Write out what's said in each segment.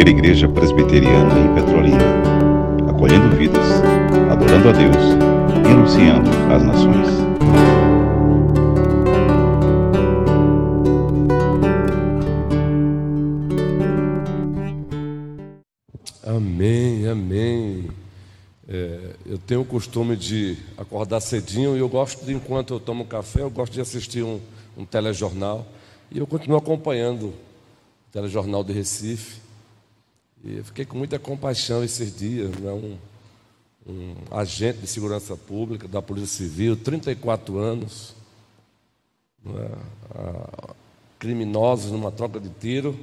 primeira igreja presbiteriana em Petrolina, acolhendo vidas, adorando a Deus e anunciando às nações. Amém, amém. É, eu tenho o costume de acordar cedinho e eu gosto de, enquanto eu tomo café, eu gosto de assistir um, um telejornal. E eu continuo acompanhando o telejornal de Recife. E eu fiquei com muita compaixão esses dias. Né? Um, um agente de segurança pública da Polícia Civil, 34 anos, né? criminosos numa troca de tiro,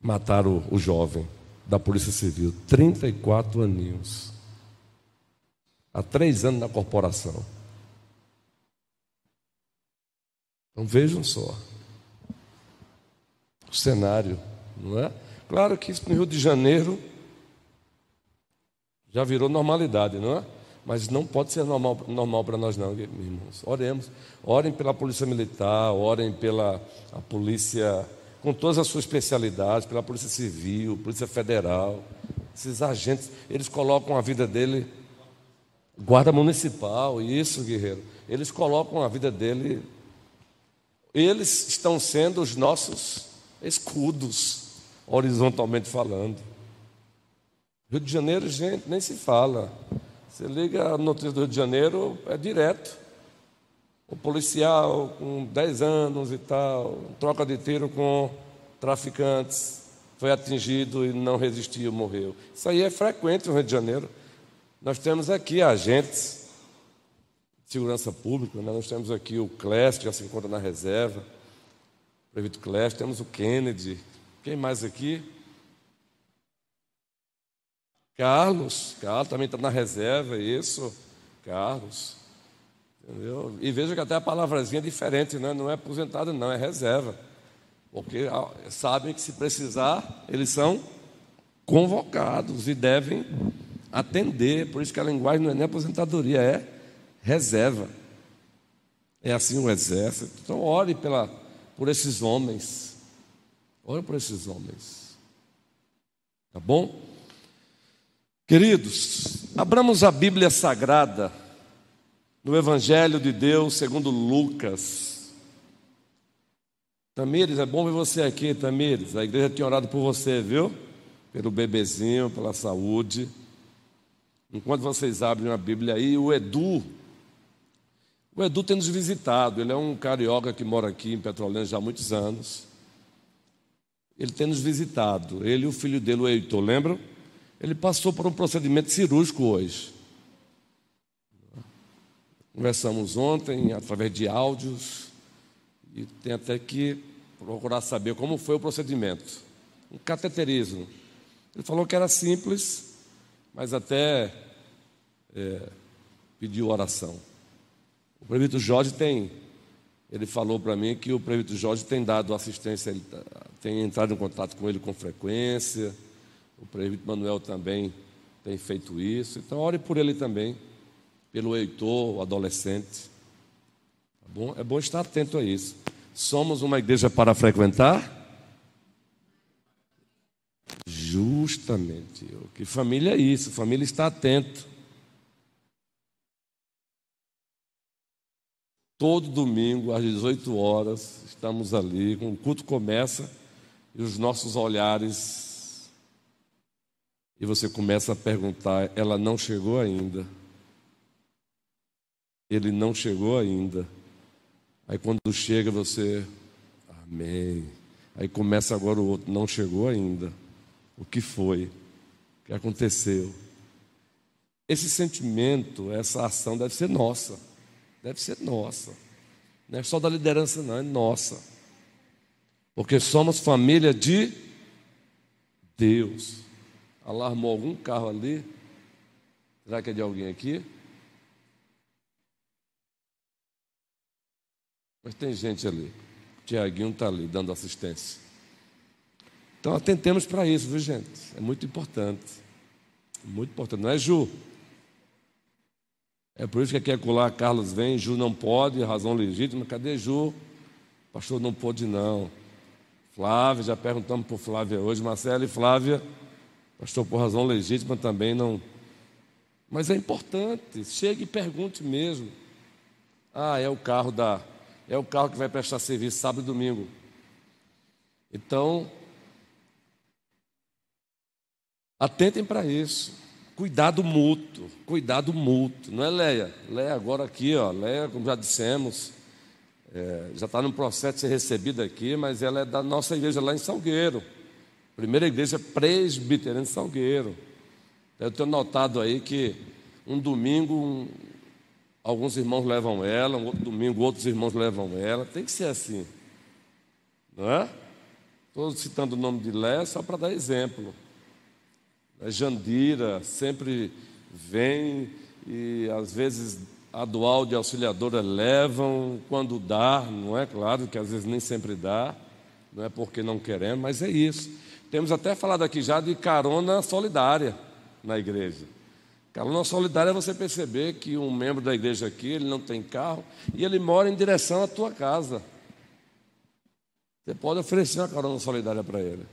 mataram o, o jovem da Polícia Civil, 34 aninhos. Há três anos na corporação. Então vejam só o cenário, não é? Claro que isso no Rio de Janeiro já virou normalidade, não é? Mas não pode ser normal, normal para nós, não, irmãos. Oremos. Orem pela Polícia Militar, orem pela a Polícia, com todas as suas especialidades, pela Polícia Civil, Polícia Federal. Esses agentes, eles colocam a vida dele, Guarda Municipal, isso, guerreiro. Eles colocam a vida dele eles estão sendo os nossos escudos, horizontalmente falando. Rio de Janeiro, gente, nem se fala. Você liga a notícia do Rio de Janeiro, é direto. O policial com 10 anos e tal, troca de tiro com traficantes, foi atingido e não resistiu, morreu. Isso aí é frequente no Rio de Janeiro. Nós temos aqui agentes segurança pública, né? nós temos aqui o Clécio, que já se encontra na reserva, o prefeito Clécio, temos o Kennedy, quem mais aqui? Carlos, Carlos também está na reserva, isso, Carlos. Entendeu? E veja que até a palavrazinha é diferente, né? não é aposentado, não, é reserva. Porque sabem que se precisar, eles são convocados e devem atender. Por isso que a linguagem não é nem aposentadoria, é reserva. É assim o exército. Então, ore pela, por esses homens. Ore por esses homens. Tá bom? Queridos, abramos a Bíblia Sagrada no Evangelho de Deus segundo Lucas. Tamires, é bom ver você aqui, Tamires. A igreja tinha orado por você, viu? Pelo bebezinho, pela saúde. Enquanto vocês abrem a Bíblia aí, o Edu o Edu tem nos visitado, ele é um carioca que mora aqui em Petrolina já há muitos anos. Ele tem nos visitado, ele e o filho dele, o Heitor, lembram? Ele passou por um procedimento cirúrgico hoje. Conversamos ontem através de áudios e tem até que procurar saber como foi o procedimento. Um cateterismo. Ele falou que era simples, mas até é, pediu oração. O prefeito Jorge tem, ele falou para mim que o prefeito Jorge tem dado assistência, tem entrado em contato com ele com frequência, o prefeito Manuel também tem feito isso, então ore por ele também, pelo Heitor, o adolescente. Tá bom? É bom estar atento a isso. Somos uma igreja para frequentar? Justamente. Que família é isso? Família está atento. Todo domingo, às 18 horas, estamos ali, o culto começa e os nossos olhares. E você começa a perguntar: ela não chegou ainda? Ele não chegou ainda. Aí quando chega, você, amém. Aí começa agora o outro, não chegou ainda. O que foi? O que aconteceu? Esse sentimento, essa ação deve ser nossa deve ser nossa. Não é só da liderança, não, é nossa. Porque somos família de Deus. Alarmou algum carro ali? Será que é de alguém aqui? Mas tem gente ali. Tiaguinho está ali dando assistência. Então atentemos para isso, viu gente? É muito importante. Muito importante. Não é Ju? É por isso que aqui é colar Carlos vem, Ju não pode, razão legítima. Cadê Ju? Pastor, não pode não. Flávia, já perguntamos por Flávia hoje, Marcela e Flávia, pastor por razão legítima também não. Mas é importante, chegue e pergunte mesmo. Ah, é o carro da. É o carro que vai prestar serviço sábado e domingo. Então, atentem para isso. Cuidado mútuo, cuidado mútuo, não é Leia? Leia agora aqui, ó, Leia, como já dissemos, é, já está no processo de ser recebida aqui, mas ela é da nossa igreja lá em Salgueiro, primeira igreja presbiteriana de Salgueiro. Eu tenho notado aí que um domingo um, alguns irmãos levam ela, um outro domingo outros irmãos levam ela, tem que ser assim, não é? Estou citando o nome de Lé só para dar exemplo. A Jandira sempre vem e às vezes a dual de auxiliadora levam quando dá, não é claro que às vezes nem sempre dá, não é porque não queremos, mas é isso. Temos até falado aqui já de carona solidária na igreja. Carona solidária é você perceber que um membro da igreja aqui, ele não tem carro e ele mora em direção à tua casa. Você pode oferecer uma carona solidária para ele.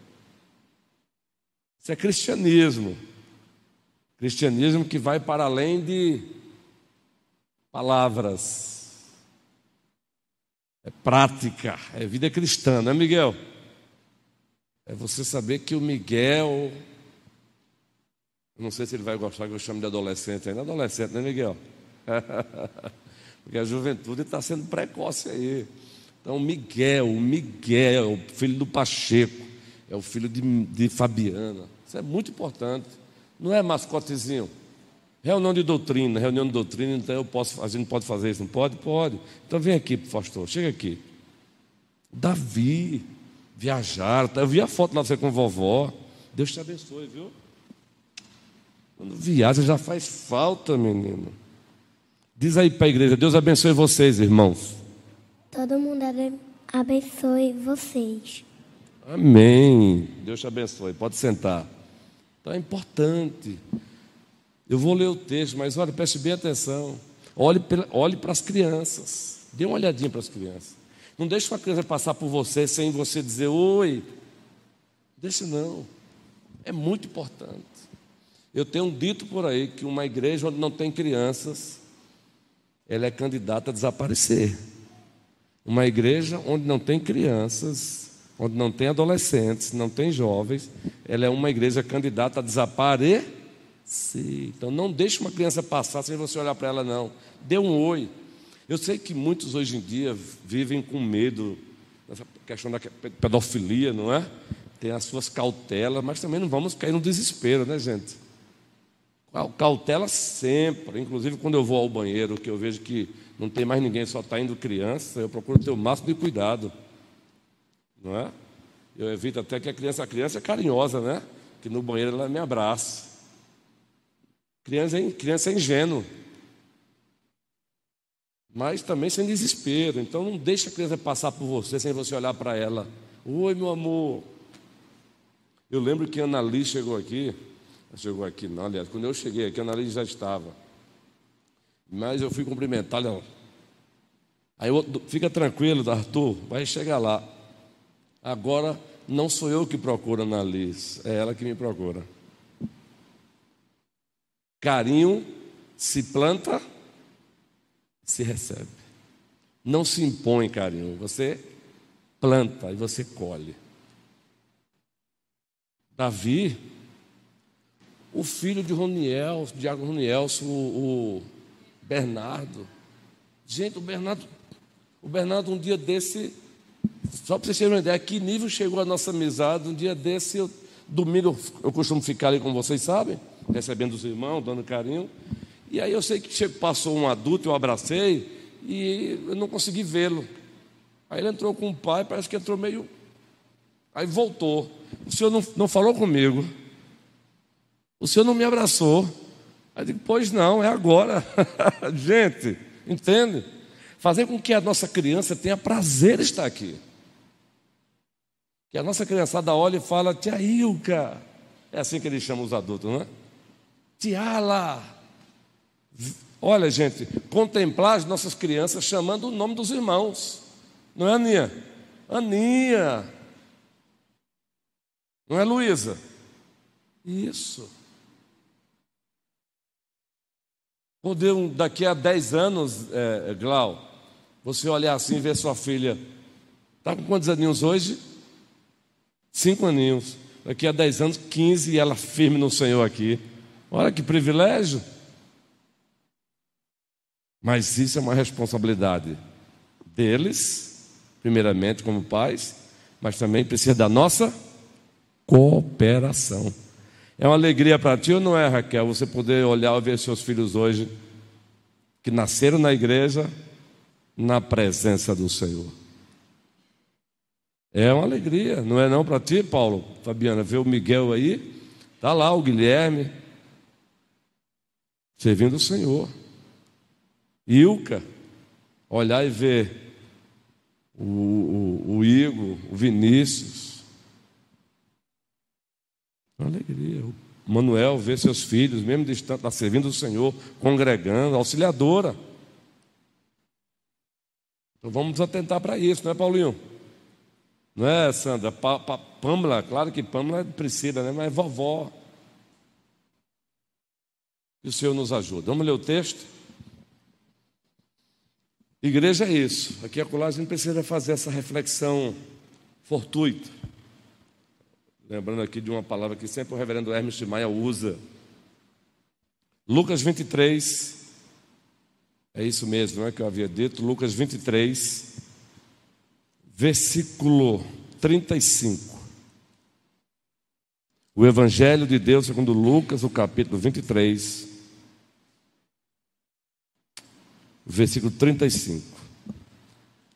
Isso é cristianismo. Cristianismo que vai para além de palavras. É prática, é vida cristã, não é, Miguel? É você saber que o Miguel. Não sei se ele vai gostar que eu chame de adolescente ainda. Adolescente, né, Miguel? Porque a juventude está sendo precoce aí. Então, Miguel, o Miguel, filho do Pacheco, é o filho de, de Fabiana. Isso é muito importante. Não é mascotezinho. Reunião de doutrina, reunião de doutrina, então eu posso, a gente pode fazer isso, não pode? Pode. Então vem aqui, pastor, chega aqui. Davi, viajar, eu vi a foto lá você com vovó. Deus te abençoe, viu? Quando viaja já faz falta, menino. Diz aí para a igreja, Deus abençoe vocês, irmãos. Todo mundo abençoe vocês. Amém. Deus te abençoe. Pode sentar. Então é importante. Eu vou ler o texto, mas olha, preste bem atenção. Olhe, olhe para as crianças. Dê uma olhadinha para as crianças. Não deixe uma criança passar por você sem você dizer oi. Deixe não. É muito importante. Eu tenho dito por aí que uma igreja onde não tem crianças, ela é candidata a desaparecer. Uma igreja onde não tem crianças, onde não tem adolescentes, não tem jovens, ela é uma igreja candidata a desaparecer. Então não deixe uma criança passar sem você olhar para ela, não. Dê um oi. Eu sei que muitos hoje em dia vivem com medo dessa questão da pedofilia, não é? Tem as suas cautelas, mas também não vamos cair no desespero, né, gente? Cautela sempre, inclusive quando eu vou ao banheiro, que eu vejo que não tem mais ninguém, só está indo criança, eu procuro ter o máximo de cuidado não é? Eu evito até que a criança, a criança é carinhosa, né? Que no banheiro ela me abraça. Criança é, criança é ingênuo. Mas também sem desespero. Então não deixe a criança passar por você sem você olhar para ela. Oi, meu amor. Eu lembro que a Annalise chegou aqui. Chegou aqui, não, aliás, quando eu cheguei aqui, a Annalise já estava. Mas eu fui cumprimentar ela. Aí eu, fica tranquilo, Arthur, vai chegar lá. Agora não sou eu que procuro a Annalise, é ela que me procura. Carinho se planta, se recebe. Não se impõe carinho, você planta e você colhe. Davi, o filho de Roniel, Diago Ronielso, o, o Bernardo. Gente, o Bernardo, o Bernardo um dia desse só para vocês terem uma ideia, que nível chegou a nossa amizade. Um dia desse, eu, domingo eu costumo ficar ali com vocês, sabem? Recebendo os irmãos, dando carinho. E aí eu sei que passou um adulto, eu abracei e eu não consegui vê-lo. Aí ele entrou com o pai, parece que entrou meio. Aí voltou. O senhor não, não falou comigo. O senhor não me abraçou. Aí eu digo, pois não, é agora. Gente, entende? Fazer com que a nossa criança tenha prazer em estar aqui. Que a nossa criançada olha e fala, tia Ilka. É assim que eles chamam os adultos, não é? Tiala. Olha, gente, contemplar as nossas crianças chamando o nome dos irmãos. Não é, Aninha? Aninha. Não é, Luísa? Isso. Poder daqui a 10 anos, é, Glau, você olhar assim e ver sua filha. Está com quantos aninhos hoje? Cinco aninhos. Daqui a 10 anos, 15 e ela firme no Senhor aqui. Olha que privilégio. Mas isso é uma responsabilidade deles, primeiramente como pais, mas também precisa da nossa cooperação. É uma alegria para ti ou não é, Raquel, você poder olhar e ver seus filhos hoje que nasceram na igreja, na presença do Senhor. É uma alegria, não é não para ti, Paulo? Fabiana, vê o Miguel aí, tá lá o Guilherme, servindo o Senhor. Ilka, olhar e ver o, o, o Igor, o Vinícius. Uma alegria. O Manuel ver seus filhos, mesmo distante, está servindo o Senhor, congregando, auxiliadora. Então vamos atentar para isso, não é, Paulinho? Não é, Sandra? Pa, pa, Pâmela, claro que Pâmela é Priscila, né? mas é vovó. Que o Senhor nos ajuda. Vamos ler o texto? Igreja é isso. Aqui a a gente precisa fazer essa reflexão fortuita. Lembrando aqui de uma palavra que sempre o reverendo Hermes Maia usa. Lucas 23. É isso mesmo, não é que eu havia dito? Lucas 23, versículo 35. O Evangelho de Deus, segundo Lucas, o capítulo 23, versículo 35.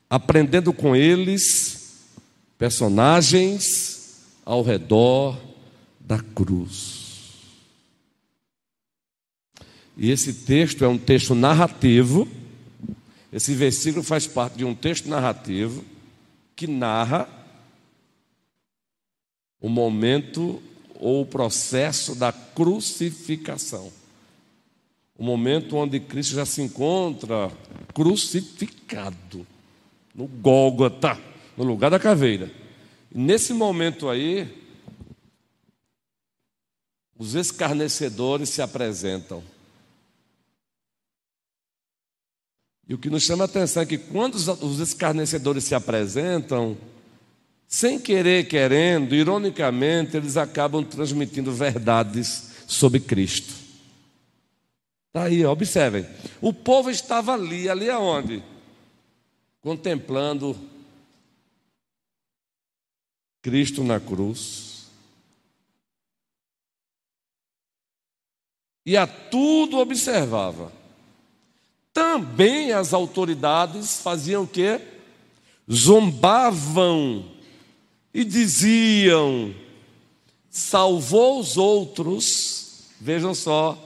Aprendendo com eles personagens ao redor da cruz. E esse texto é um texto narrativo. Esse versículo faz parte de um texto narrativo que narra o momento ou o processo da crucificação o momento onde Cristo já se encontra crucificado no Gólgota, no lugar da caveira. Nesse momento aí, os escarnecedores se apresentam. E o que nos chama a atenção é que quando os escarnecedores se apresentam, sem querer, querendo, ironicamente, eles acabam transmitindo verdades sobre Cristo. Está aí, observem. O povo estava ali, ali aonde? Contemplando Cristo na cruz. E a tudo observava. Também as autoridades faziam o quê? Zombavam e diziam: salvou os outros. Vejam só,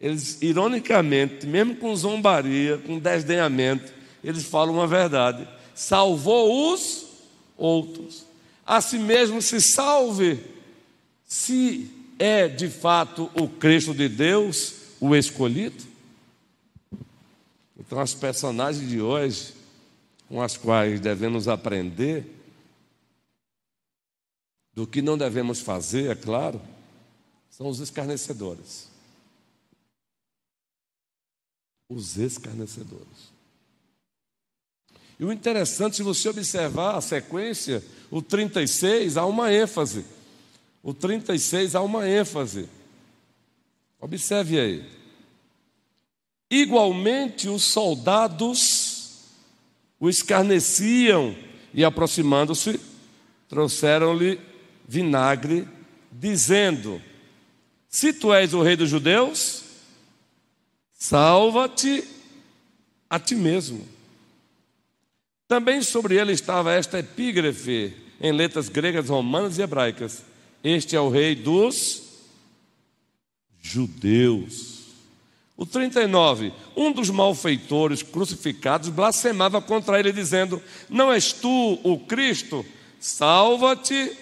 eles, ironicamente, mesmo com zombaria, com desdenhamento, eles falam uma verdade: salvou os outros. A si mesmo se salve, se é de fato o Cristo de Deus, o escolhido. Então, as personagens de hoje, com as quais devemos aprender, do que não devemos fazer, é claro, são os escarnecedores os escarnecedores. E o interessante, se você observar a sequência, o 36 há uma ênfase. O 36 há uma ênfase. Observe aí. Igualmente os soldados o escarneciam e aproximando-se, trouxeram-lhe vinagre, dizendo: Se tu és o rei dos judeus, Salva-te a ti mesmo. Também sobre ele estava esta epígrafe em letras gregas, romanas e hebraicas: Este é o rei dos judeus. O 39, um dos malfeitores crucificados blasfemava contra ele, dizendo: Não és tu o Cristo? Salva-te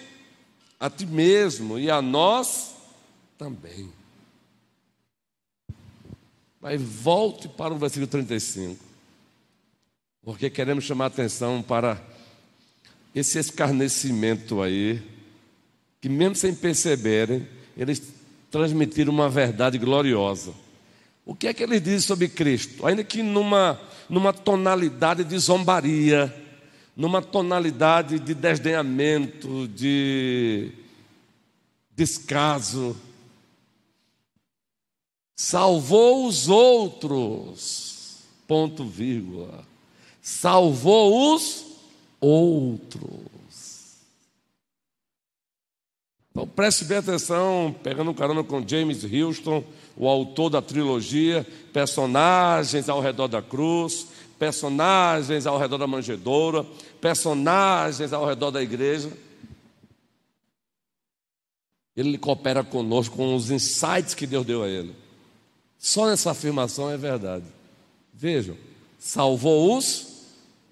a ti mesmo e a nós também. Mas volte para o versículo 35, porque queremos chamar a atenção para esse escarnecimento aí que, mesmo sem perceberem, eles transmitiram uma verdade gloriosa. O que é que eles dizem sobre Cristo? Ainda que numa, numa tonalidade de zombaria, numa tonalidade de desdenhamento, de descaso. Salvou os outros, ponto vírgula. Salvou os outros. Então preste bem atenção, pegando carona com James Houston, o autor da trilogia, personagens ao redor da cruz, personagens ao redor da manjedoura, personagens ao redor da igreja. Ele coopera conosco com os insights que Deus deu a ele. Só nessa afirmação é verdade. Vejam, salvou os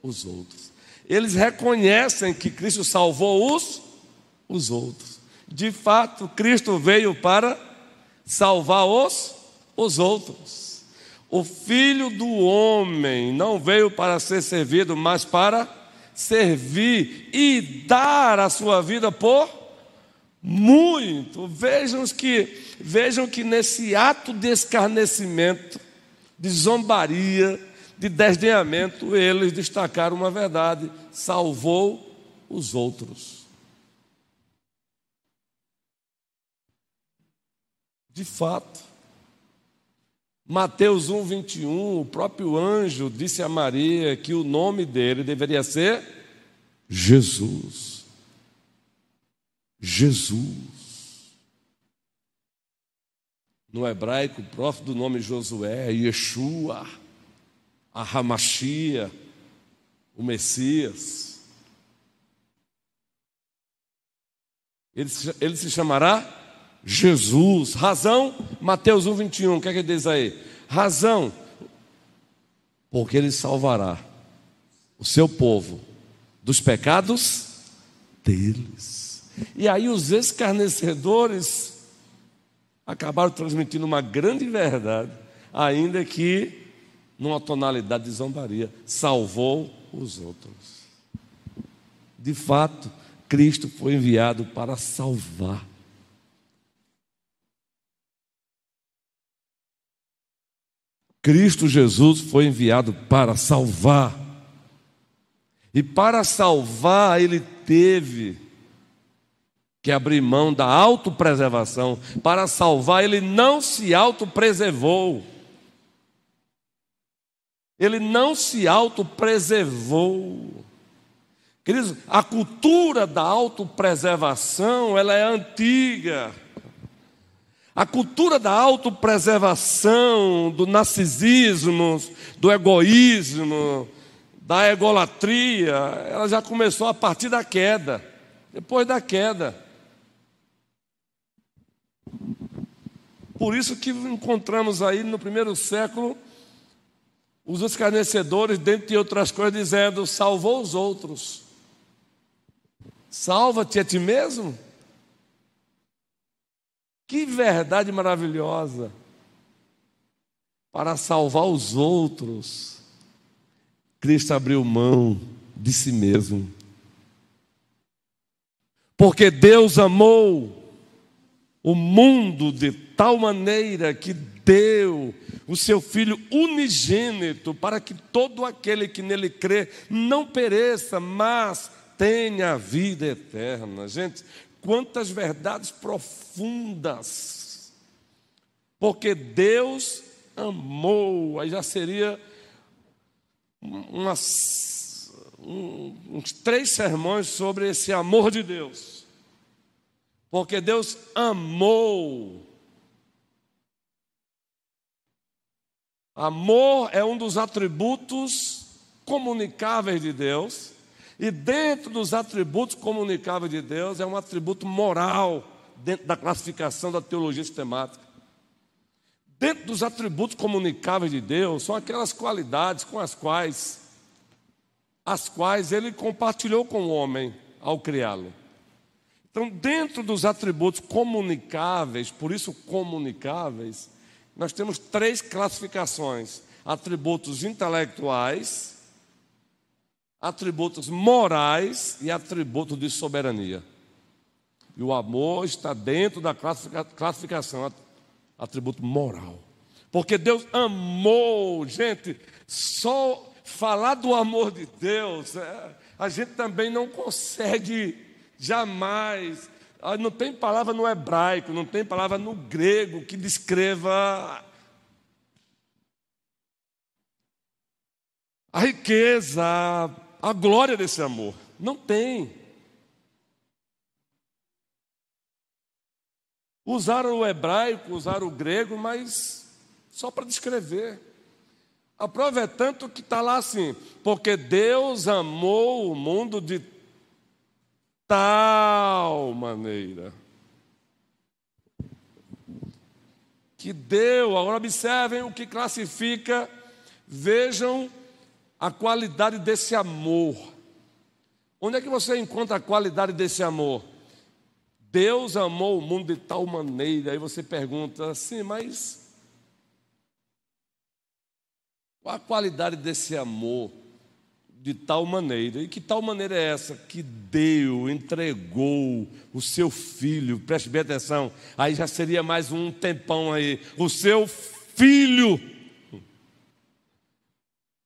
os outros. Eles reconhecem que Cristo salvou os os outros. De fato, Cristo veio para salvar os, os outros. O filho do homem não veio para ser servido, mas para servir e dar a sua vida por muito. Vejam que, vejam que nesse ato de escarnecimento, de zombaria, de desdenhamento, eles destacaram uma verdade: salvou os outros. De fato. Mateus 1, 21, o próprio anjo disse a Maria que o nome dele deveria ser Jesus. Jesus. No hebraico, o próprio do nome Josué, Yeshua, a o Messias. Ele, ele se chamará Jesus. Razão, Mateus 1, 21. O que é que diz aí? Razão, porque ele salvará o seu povo dos pecados deles. E aí os escarnecedores acabaram transmitindo uma grande verdade, ainda que numa tonalidade de zombaria, salvou os outros. De fato, Cristo foi enviado para salvar. Cristo Jesus foi enviado para salvar. E para salvar, ele teve que abrir mão da autopreservação. Para salvar, ele não se autopreservou. Ele não se autopreservou. Queridos, a cultura da autopreservação, ela é antiga. A cultura da autopreservação, do narcisismo, do egoísmo, da egolatria, ela já começou a partir da queda, depois da queda. Por isso que encontramos aí no primeiro século os escarnecedores, dentre outras coisas, dizendo: salvou os outros. Salva-te a ti mesmo. Que verdade maravilhosa! Para salvar os outros, Cristo abriu mão de si mesmo. Porque Deus amou o mundo de tal maneira que deu o seu Filho unigênito para que todo aquele que nele crê não pereça, mas tenha vida eterna. Gente, quantas verdades profundas. Porque Deus amou, aí já seria umas, uns três sermões sobre esse amor de Deus. Porque Deus amou. Amor é um dos atributos comunicáveis de Deus. E dentro dos atributos comunicáveis de Deus é um atributo moral, dentro da classificação da teologia sistemática. Dentro dos atributos comunicáveis de Deus são aquelas qualidades com as quais as quais ele compartilhou com o homem ao criá-lo. Então, dentro dos atributos comunicáveis, por isso comunicáveis, nós temos três classificações: atributos intelectuais, atributos morais e atributos de soberania. E o amor está dentro da classificação, atributo moral. Porque Deus amou, gente, só falar do amor de Deus, é, a gente também não consegue jamais. Ah, não tem palavra no hebraico, não tem palavra no grego que descreva a riqueza, a glória desse amor. Não tem. Usaram o hebraico, usaram o grego, mas só para descrever. A prova é tanto que está lá assim, porque Deus amou o mundo de tal maneira. Que deu, agora observem o que classifica, vejam a qualidade desse amor. Onde é que você encontra a qualidade desse amor? Deus amou o mundo de tal maneira. Aí você pergunta assim, mas qual a qualidade desse amor de tal maneira? E que tal maneira é essa? Que deu, entregou o seu filho, preste bem atenção, aí já seria mais um tempão aí. O seu filho,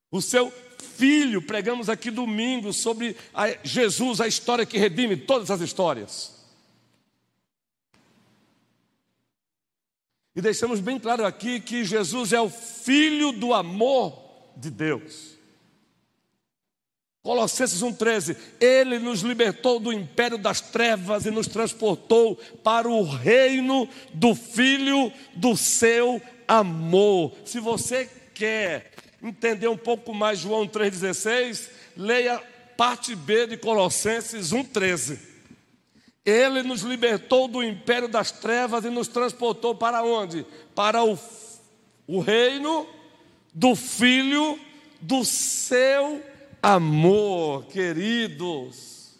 o seu filho, pregamos aqui domingo sobre Jesus, a história que redime todas as histórias. E deixamos bem claro aqui que Jesus é o filho do amor de Deus. Colossenses 1,13: Ele nos libertou do império das trevas e nos transportou para o reino do Filho do seu amor. Se você quer entender um pouco mais João 3,16, leia parte B de Colossenses 1,13. Ele nos libertou do império das trevas e nos transportou para onde? Para o, o reino do Filho do seu amor, queridos.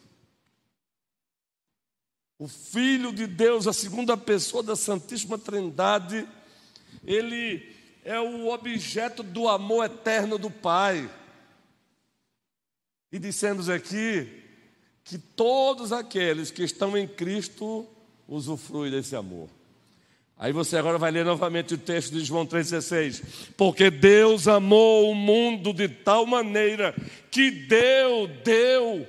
O Filho de Deus, a segunda pessoa da Santíssima Trindade, ele é o objeto do amor eterno do Pai. E dissemos aqui que todos aqueles que estão em Cristo usufruem desse amor. Aí você agora vai ler novamente o texto de João 3,16. Porque Deus amou o mundo de tal maneira que deu, deu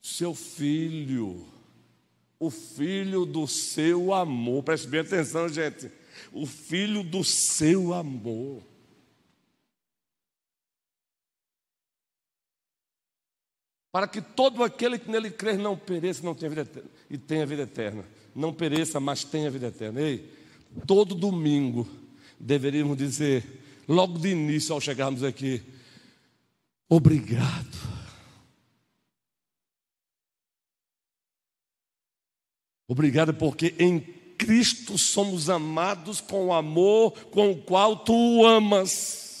seu filho, o filho do seu amor. Preste bem atenção, gente. O filho do seu amor. Para que todo aquele que nele crer não pereça, não tenha vida eterna, e tenha vida eterna. Não pereça, mas tenha vida eterna. Ei, todo domingo deveríamos dizer, logo de início ao chegarmos aqui, obrigado. Obrigado porque em Cristo somos amados com o amor com o qual tu amas.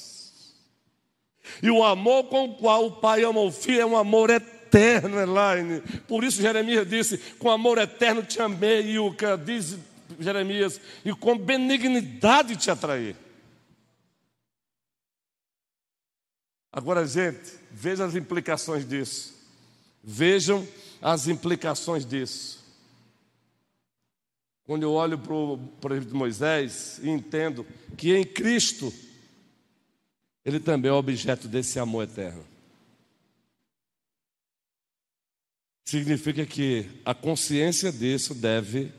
E o amor com o qual o pai ama o filho é um amor eterno, Elaine. Por isso Jeremias disse: Com amor eterno te amei, e o que diz Jeremias, e com benignidade te atraí. Agora, gente, veja as implicações disso. Vejam as implicações disso. Quando eu olho para o, exemplo, Moisés e entendo que em Cristo ele também é objeto desse amor eterno. Significa que a consciência disso deve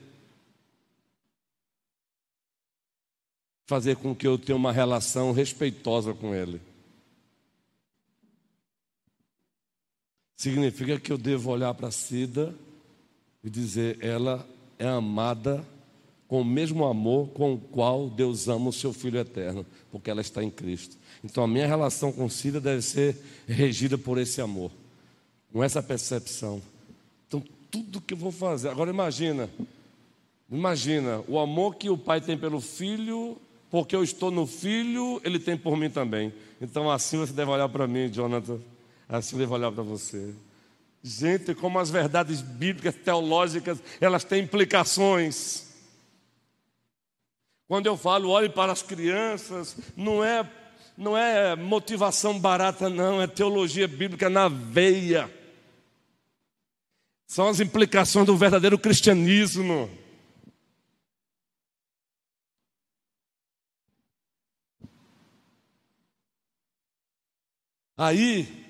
fazer com que eu tenha uma relação respeitosa com Ele. Significa que eu devo olhar para Cida e dizer: ela é amada com o mesmo amor com o qual Deus ama o seu Filho eterno, porque ela está em Cristo. Então a minha relação com Cida deve ser regida por esse amor, com essa percepção. Então tudo que eu vou fazer, agora imagina, imagina o amor que o pai tem pelo filho, porque eu estou no filho, ele tem por mim também. Então assim você deve olhar para mim, Jonathan, assim eu devo olhar para você. Gente, como as verdades bíblicas, teológicas, elas têm implicações. Quando eu falo, olhe para as crianças, não é não é motivação barata, não, é teologia bíblica na veia. São as implicações do verdadeiro cristianismo. Aí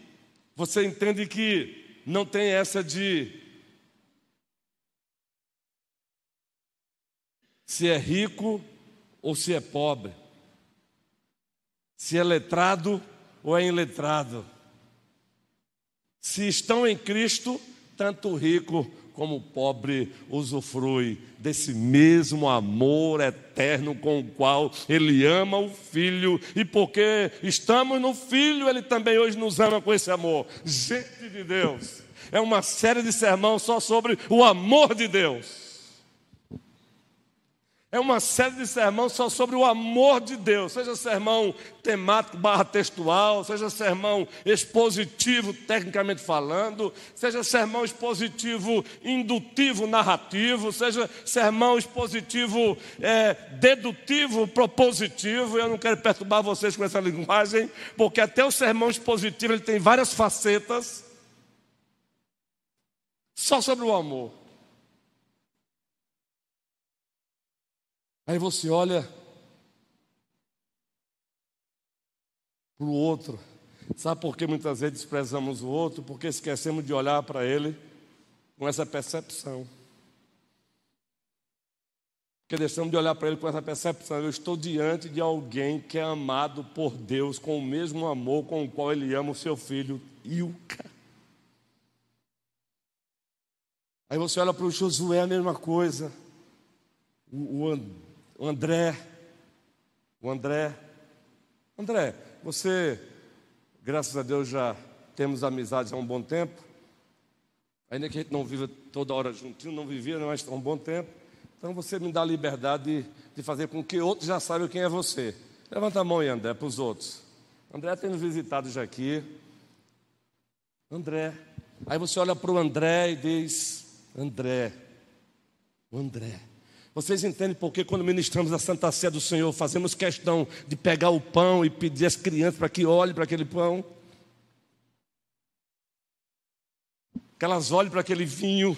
você entende que não tem essa de se é rico ou se é pobre, se é letrado ou é iletrado. Se estão em Cristo, tanto o rico como o pobre usufrui desse mesmo amor eterno com o qual ele ama o filho, e porque estamos no filho, ele também hoje nos ama com esse amor. Gente de Deus, é uma série de sermão só sobre o amor de Deus. É uma série de sermão só sobre o amor de Deus, seja sermão temático barra textual, seja sermão expositivo, tecnicamente falando, seja sermão expositivo indutivo, narrativo, seja sermão expositivo é, dedutivo, propositivo. Eu não quero perturbar vocês com essa linguagem, porque até o sermão expositivo ele tem várias facetas, só sobre o amor. Aí você olha para o outro. Sabe por que muitas vezes desprezamos o outro? Porque esquecemos de olhar para ele com essa percepção. Porque deixamos de olhar para ele com essa percepção. Eu estou diante de alguém que é amado por Deus com o mesmo amor com o qual ele ama o seu filho Ilka. Aí você olha para o Josué, a mesma coisa. O, o o André, o André, André, você, graças a Deus, já temos amizades há um bom tempo, ainda que a gente não viva toda hora juntinho, não vivia, mas há um bom tempo, então você me dá a liberdade de, de fazer com que outros já saibam quem é você. Levanta a mão aí, André, para os outros. André tem nos visitado já aqui. André. Aí você olha para o André e diz: André, o André. Vocês entendem por que quando ministramos a Santa Sé do Senhor, fazemos questão de pegar o pão e pedir às crianças para que olhem para aquele pão? Que elas olhem para aquele vinho.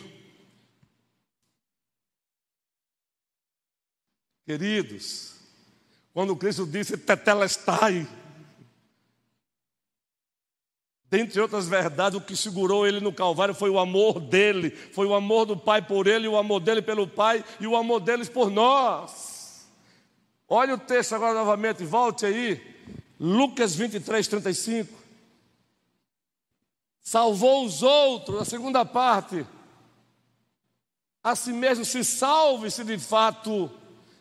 Queridos, quando Cristo disse tetelestai, Dentre outras verdades, o que segurou ele no Calvário foi o amor dele, foi o amor do Pai por ele, o amor dele pelo Pai e o amor deles por nós. Olha o texto agora novamente, volte aí, Lucas 23, 35. Salvou os outros, a segunda parte. A si mesmo se salve, se de fato,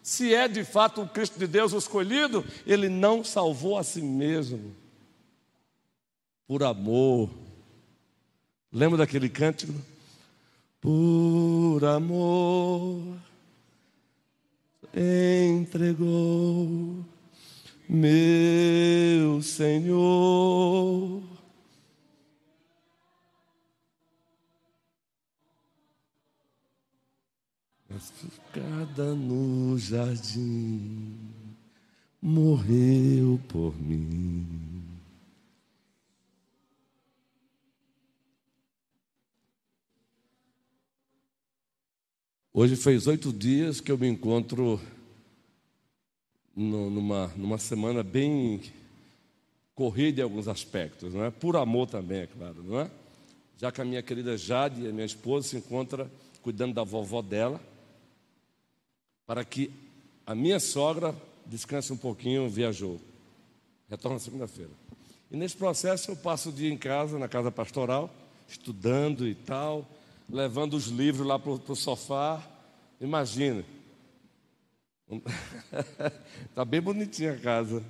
se é de fato o Cristo de Deus o escolhido, ele não salvou a si mesmo por amor. Lembra daquele cântico? Por amor entregou meu Senhor. Ficada no jardim, morreu por mim. Hoje fez oito dias que eu me encontro numa, numa semana bem corrida em alguns aspectos, não é? Por amor também, é claro, não é? Já que a minha querida Jade, a minha esposa, se encontra cuidando da vovó dela, para que a minha sogra descanse um pouquinho, viajou. Retorna segunda-feira. E nesse processo eu passo o dia em casa, na casa pastoral, estudando e tal, levando os livros lá para o sofá. Imagina. Está bem bonitinha a casa.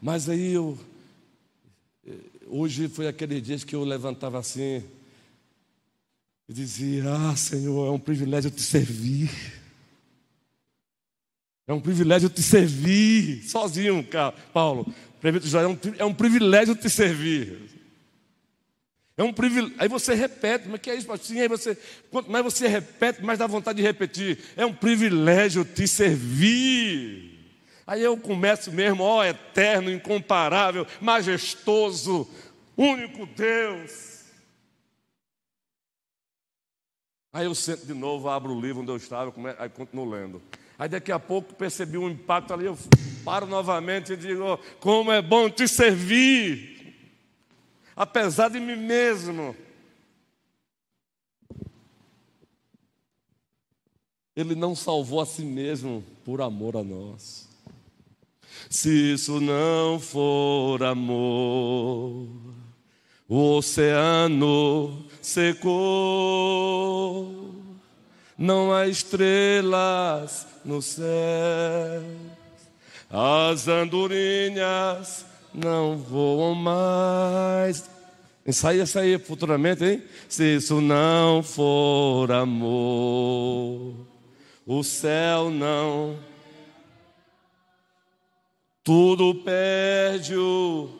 Mas aí eu. Hoje foi aquele dia que eu levantava assim e dizia: Ah, Senhor, é um privilégio te servir. É um privilégio te servir. Sozinho, Paulo. É um privilégio te servir. É um privilégio. Aí você repete, mas que é isso? Sim, aí você, quanto mais você repete, mais dá vontade de repetir. É um privilégio te servir. Aí eu começo mesmo, ó, eterno, incomparável, majestoso, único Deus. Aí eu sento de novo, abro o livro onde eu estava, aí continuo lendo. Aí daqui a pouco percebi um impacto ali, eu paro novamente e digo: Como é bom te servir, apesar de mim mesmo. Ele não salvou a si mesmo por amor a nós. Se isso não for amor, o oceano secou, não há estrelas no céu, as andorinhas não voam mais. Ensaia essa aí futuramente, hein? Se isso não for amor o céu não. Tudo perde o.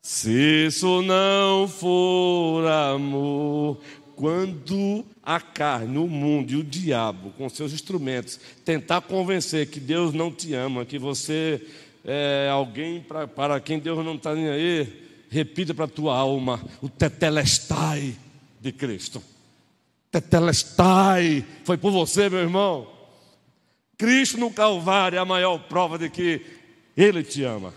Se isso não for amor, quando a carne, o mundo e o diabo, com seus instrumentos, tentar convencer que Deus não te ama, que você é alguém pra, para quem Deus não está nem aí, repita para a tua alma o tetelestai de Cristo. Tetelestai, foi por você, meu irmão. Cristo no Calvário é a maior prova de que Ele te ama.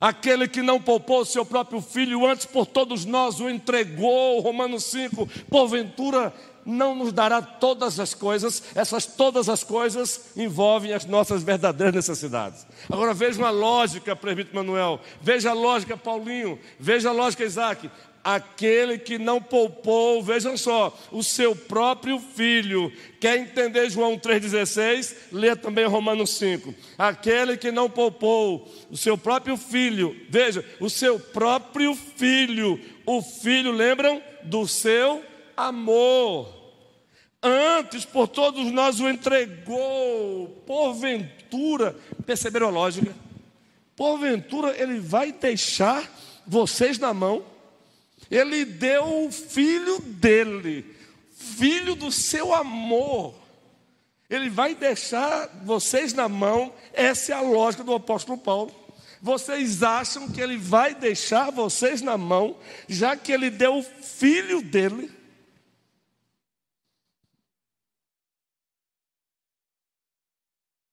Aquele que não poupou seu próprio filho, antes por todos nós o entregou, Romanos 5, porventura não nos dará todas as coisas, essas todas as coisas envolvem as nossas verdadeiras necessidades. Agora veja a lógica, presbítero Manuel, veja a lógica, Paulinho, veja a lógica, Isaac aquele que não poupou, vejam só, o seu próprio filho. Quer entender João 3,16? Lê também Romanos 5. Aquele que não poupou o seu próprio filho, veja, o seu próprio filho, o filho, lembram? Do seu amor. Antes, por todos nós o entregou, porventura, perceberam a lógica? Porventura ele vai deixar vocês na mão ele deu o filho dele, filho do seu amor. Ele vai deixar vocês na mão, essa é a lógica do apóstolo Paulo. Vocês acham que ele vai deixar vocês na mão, já que ele deu o filho dele?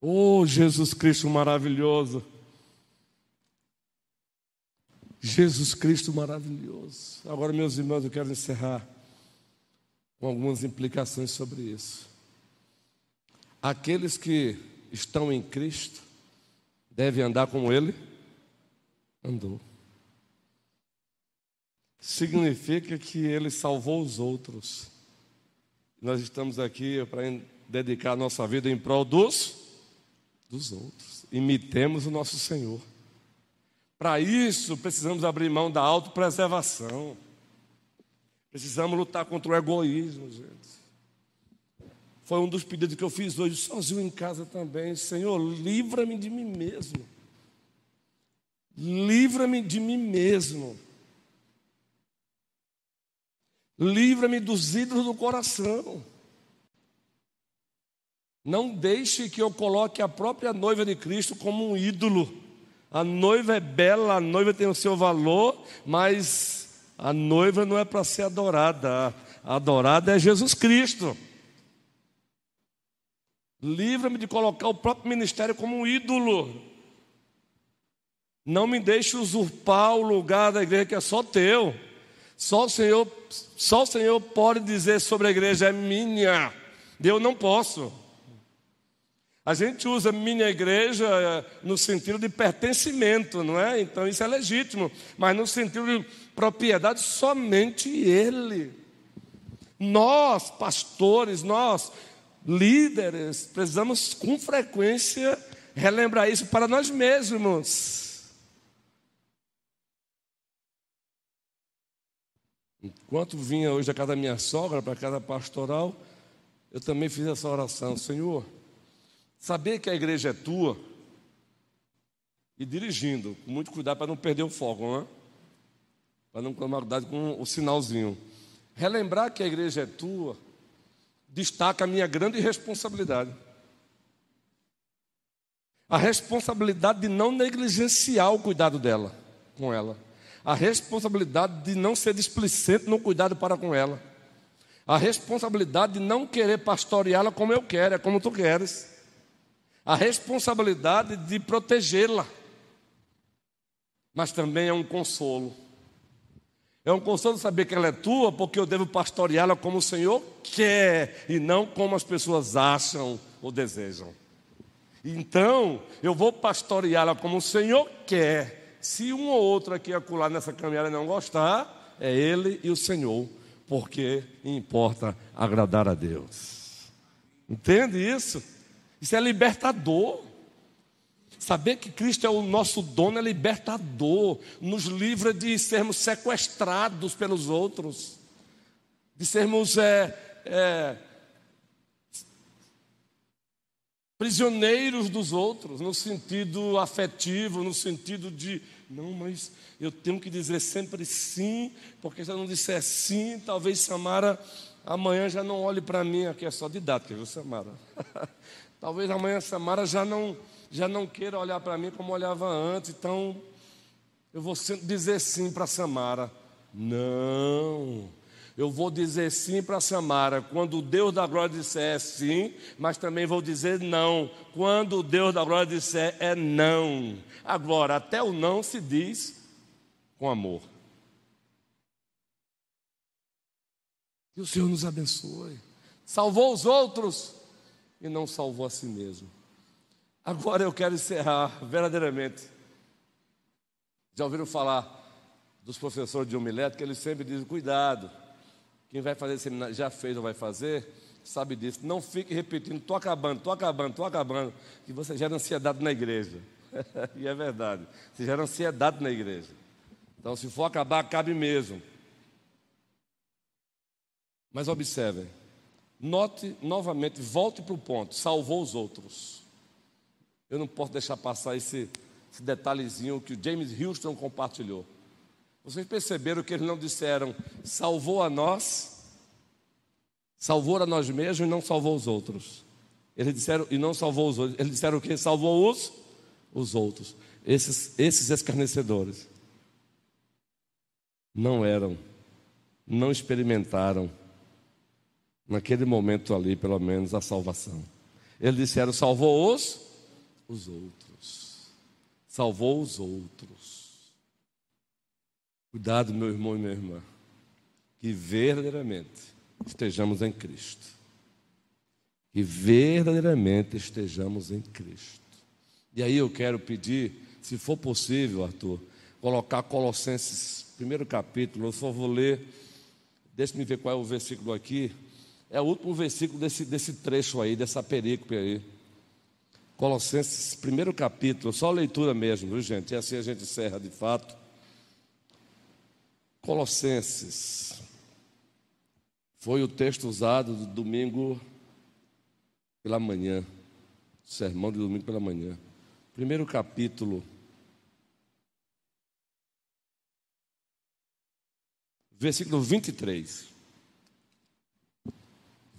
Oh, Jesus Cristo maravilhoso. Jesus Cristo maravilhoso. Agora, meus irmãos, eu quero encerrar com algumas implicações sobre isso. Aqueles que estão em Cristo devem andar como Ele andou. Significa que Ele salvou os outros. Nós estamos aqui para dedicar a nossa vida em prol dos, dos outros. Imitemos o nosso Senhor. Para isso, precisamos abrir mão da autopreservação. Precisamos lutar contra o egoísmo, gente. Foi um dos pedidos que eu fiz hoje, sozinho em casa também. Senhor, livra-me de mim mesmo. Livra-me de mim mesmo. Livra-me dos ídolos do coração. Não deixe que eu coloque a própria noiva de Cristo como um ídolo. A noiva é bela, a noiva tem o seu valor, mas a noiva não é para ser adorada. A adorada é Jesus Cristo. Livra-me de colocar o próprio ministério como um ídolo. Não me deixe usurpar o lugar da igreja que é só teu. Só o Senhor, só o Senhor pode dizer sobre a igreja é minha. Eu não posso. A gente usa minha igreja eh, no sentido de pertencimento, não é? Então isso é legítimo, mas no sentido de propriedade, somente Ele. Nós, pastores, nós, líderes, precisamos com frequência relembrar isso para nós mesmos. Enquanto vinha hoje a casa da minha sogra, para a casa pastoral, eu também fiz essa oração, Senhor Saber que a igreja é tua e dirigindo, com muito cuidado para não perder o foco, né? Para não tomar cuidado com o sinalzinho. Relembrar que a igreja é tua destaca a minha grande responsabilidade. A responsabilidade de não negligenciar o cuidado dela, com ela. a responsabilidade de não ser displicente no cuidado para com ela, a responsabilidade de não querer pastoreá-la como eu quero, é como tu queres, a responsabilidade de protegê-la, mas também é um consolo. É um consolo saber que ela é tua, porque eu devo pastoreá-la como o Senhor quer e não como as pessoas acham ou desejam. Então, eu vou pastoreá-la como o Senhor quer. Se um ou outro aqui acular nessa caminhada não gostar, é ele e o Senhor, porque importa agradar a Deus. Entende isso? Isso é libertador. Saber que Cristo é o nosso dono é libertador, nos livra de sermos sequestrados pelos outros, de sermos é, é, prisioneiros dos outros, no sentido afetivo, no sentido de, não, mas eu tenho que dizer sempre sim, porque se eu não disser sim, talvez Samara amanhã já não olhe para mim, aqui é só didática, viu, Samara? talvez amanhã Samara já não, já não queira olhar para mim como olhava antes, então eu vou dizer sim para Samara. Não, eu vou dizer sim para Samara quando o Deus da glória disser é sim, mas também vou dizer não quando o Deus da glória disser é não. Agora, até o não se diz com amor. Que o Senhor nos abençoe. Salvou os outros e não salvou a si mesmo. Agora eu quero encerrar verdadeiramente. Já ouviram falar dos professores de homilética? Eles sempre dizem: cuidado quem vai fazer seminário, já fez ou vai fazer, sabe disso. Não fique repetindo, estou acabando, estou acabando, estou acabando, que você gera ansiedade na igreja. e é verdade, você gera ansiedade na igreja. Então, se for acabar, acabe mesmo. Mas observem, note novamente, volte para o ponto: salvou os outros. Eu não posso deixar passar esse, esse detalhezinho que o James Houston compartilhou. Vocês perceberam que eles não disseram salvou a nós, salvou a nós mesmos e não salvou os outros. Eles disseram e não salvou os outros. Eles disseram o que salvou os os outros. Esses esses escarnecedores não eram, não experimentaram naquele momento ali, pelo menos a salvação. Eles disseram salvou os os outros. Salvou os outros. Cuidado, meu irmão e minha irmã, que verdadeiramente estejamos em Cristo. Que verdadeiramente estejamos em Cristo. E aí eu quero pedir, se for possível, Arthur, colocar Colossenses, primeiro capítulo, eu só vou ler, deixe-me ver qual é o versículo aqui. É o último versículo desse, desse trecho aí, dessa perícope aí. Colossenses, primeiro capítulo, só leitura mesmo, viu gente? E assim a gente encerra de fato. Colossenses. Foi o texto usado do domingo pela manhã. Sermão de domingo pela manhã. Primeiro capítulo. Versículo 23.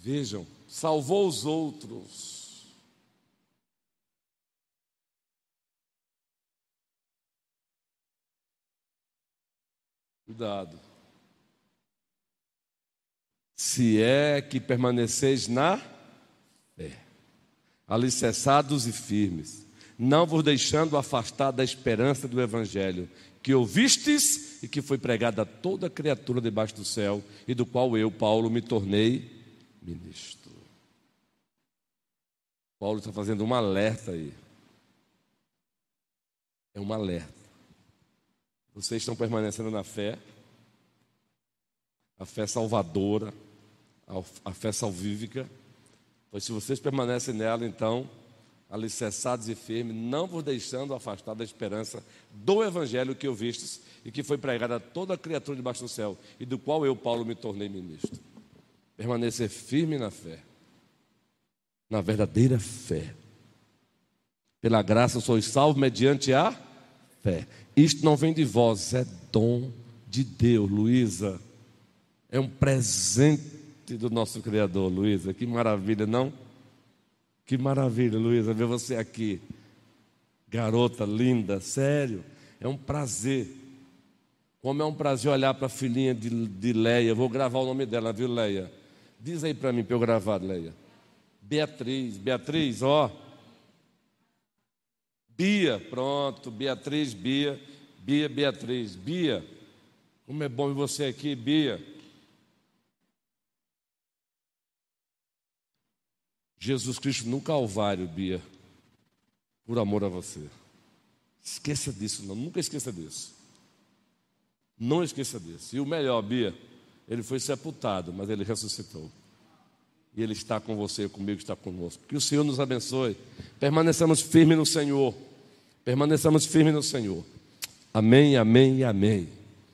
Vejam, salvou os outros Cuidado. Se é que permaneceis na fé, alicerçados e firmes, não vos deixando afastar da esperança do Evangelho, que ouvistes e que foi pregada a toda criatura debaixo do céu, e do qual eu, Paulo, me tornei ministro. Paulo está fazendo um alerta aí. É um alerta. Vocês estão permanecendo na fé, a fé salvadora, a fé salvífica. Pois se vocês permanecem nela, então, alicerçados e firmes, não vos deixando afastar da esperança do evangelho que ouvistes e que foi pregado a toda criatura debaixo do céu, e do qual eu, Paulo, me tornei ministro. Permanecer firme na fé, na verdadeira fé. Pela graça sois salvos mediante a fé. Isto não vem de vós, é dom de Deus, Luísa. É um presente do nosso Criador, Luísa. Que maravilha, não? Que maravilha, Luísa, ver você aqui. Garota linda, sério. É um prazer. Como é um prazer olhar para a filhinha de, de Leia. Vou gravar o nome dela, viu, Leia? Diz aí para mim para eu gravar, Leia. Beatriz, Beatriz, ó. Bia, pronto, Beatriz, Bia, Bia, Beatriz, Bia. Como é bom ver você aqui, Bia. Jesus Cristo no Calvário, Bia, por amor a você. Esqueça disso, não, nunca esqueça disso. Não esqueça disso. E o melhor, Bia, ele foi sepultado, mas ele ressuscitou. E ele está com você, comigo, está conosco. Que o Senhor nos abençoe. Permaneçamos firmes no Senhor. Permaneçamos firmes no Senhor. Amém, amém e amém.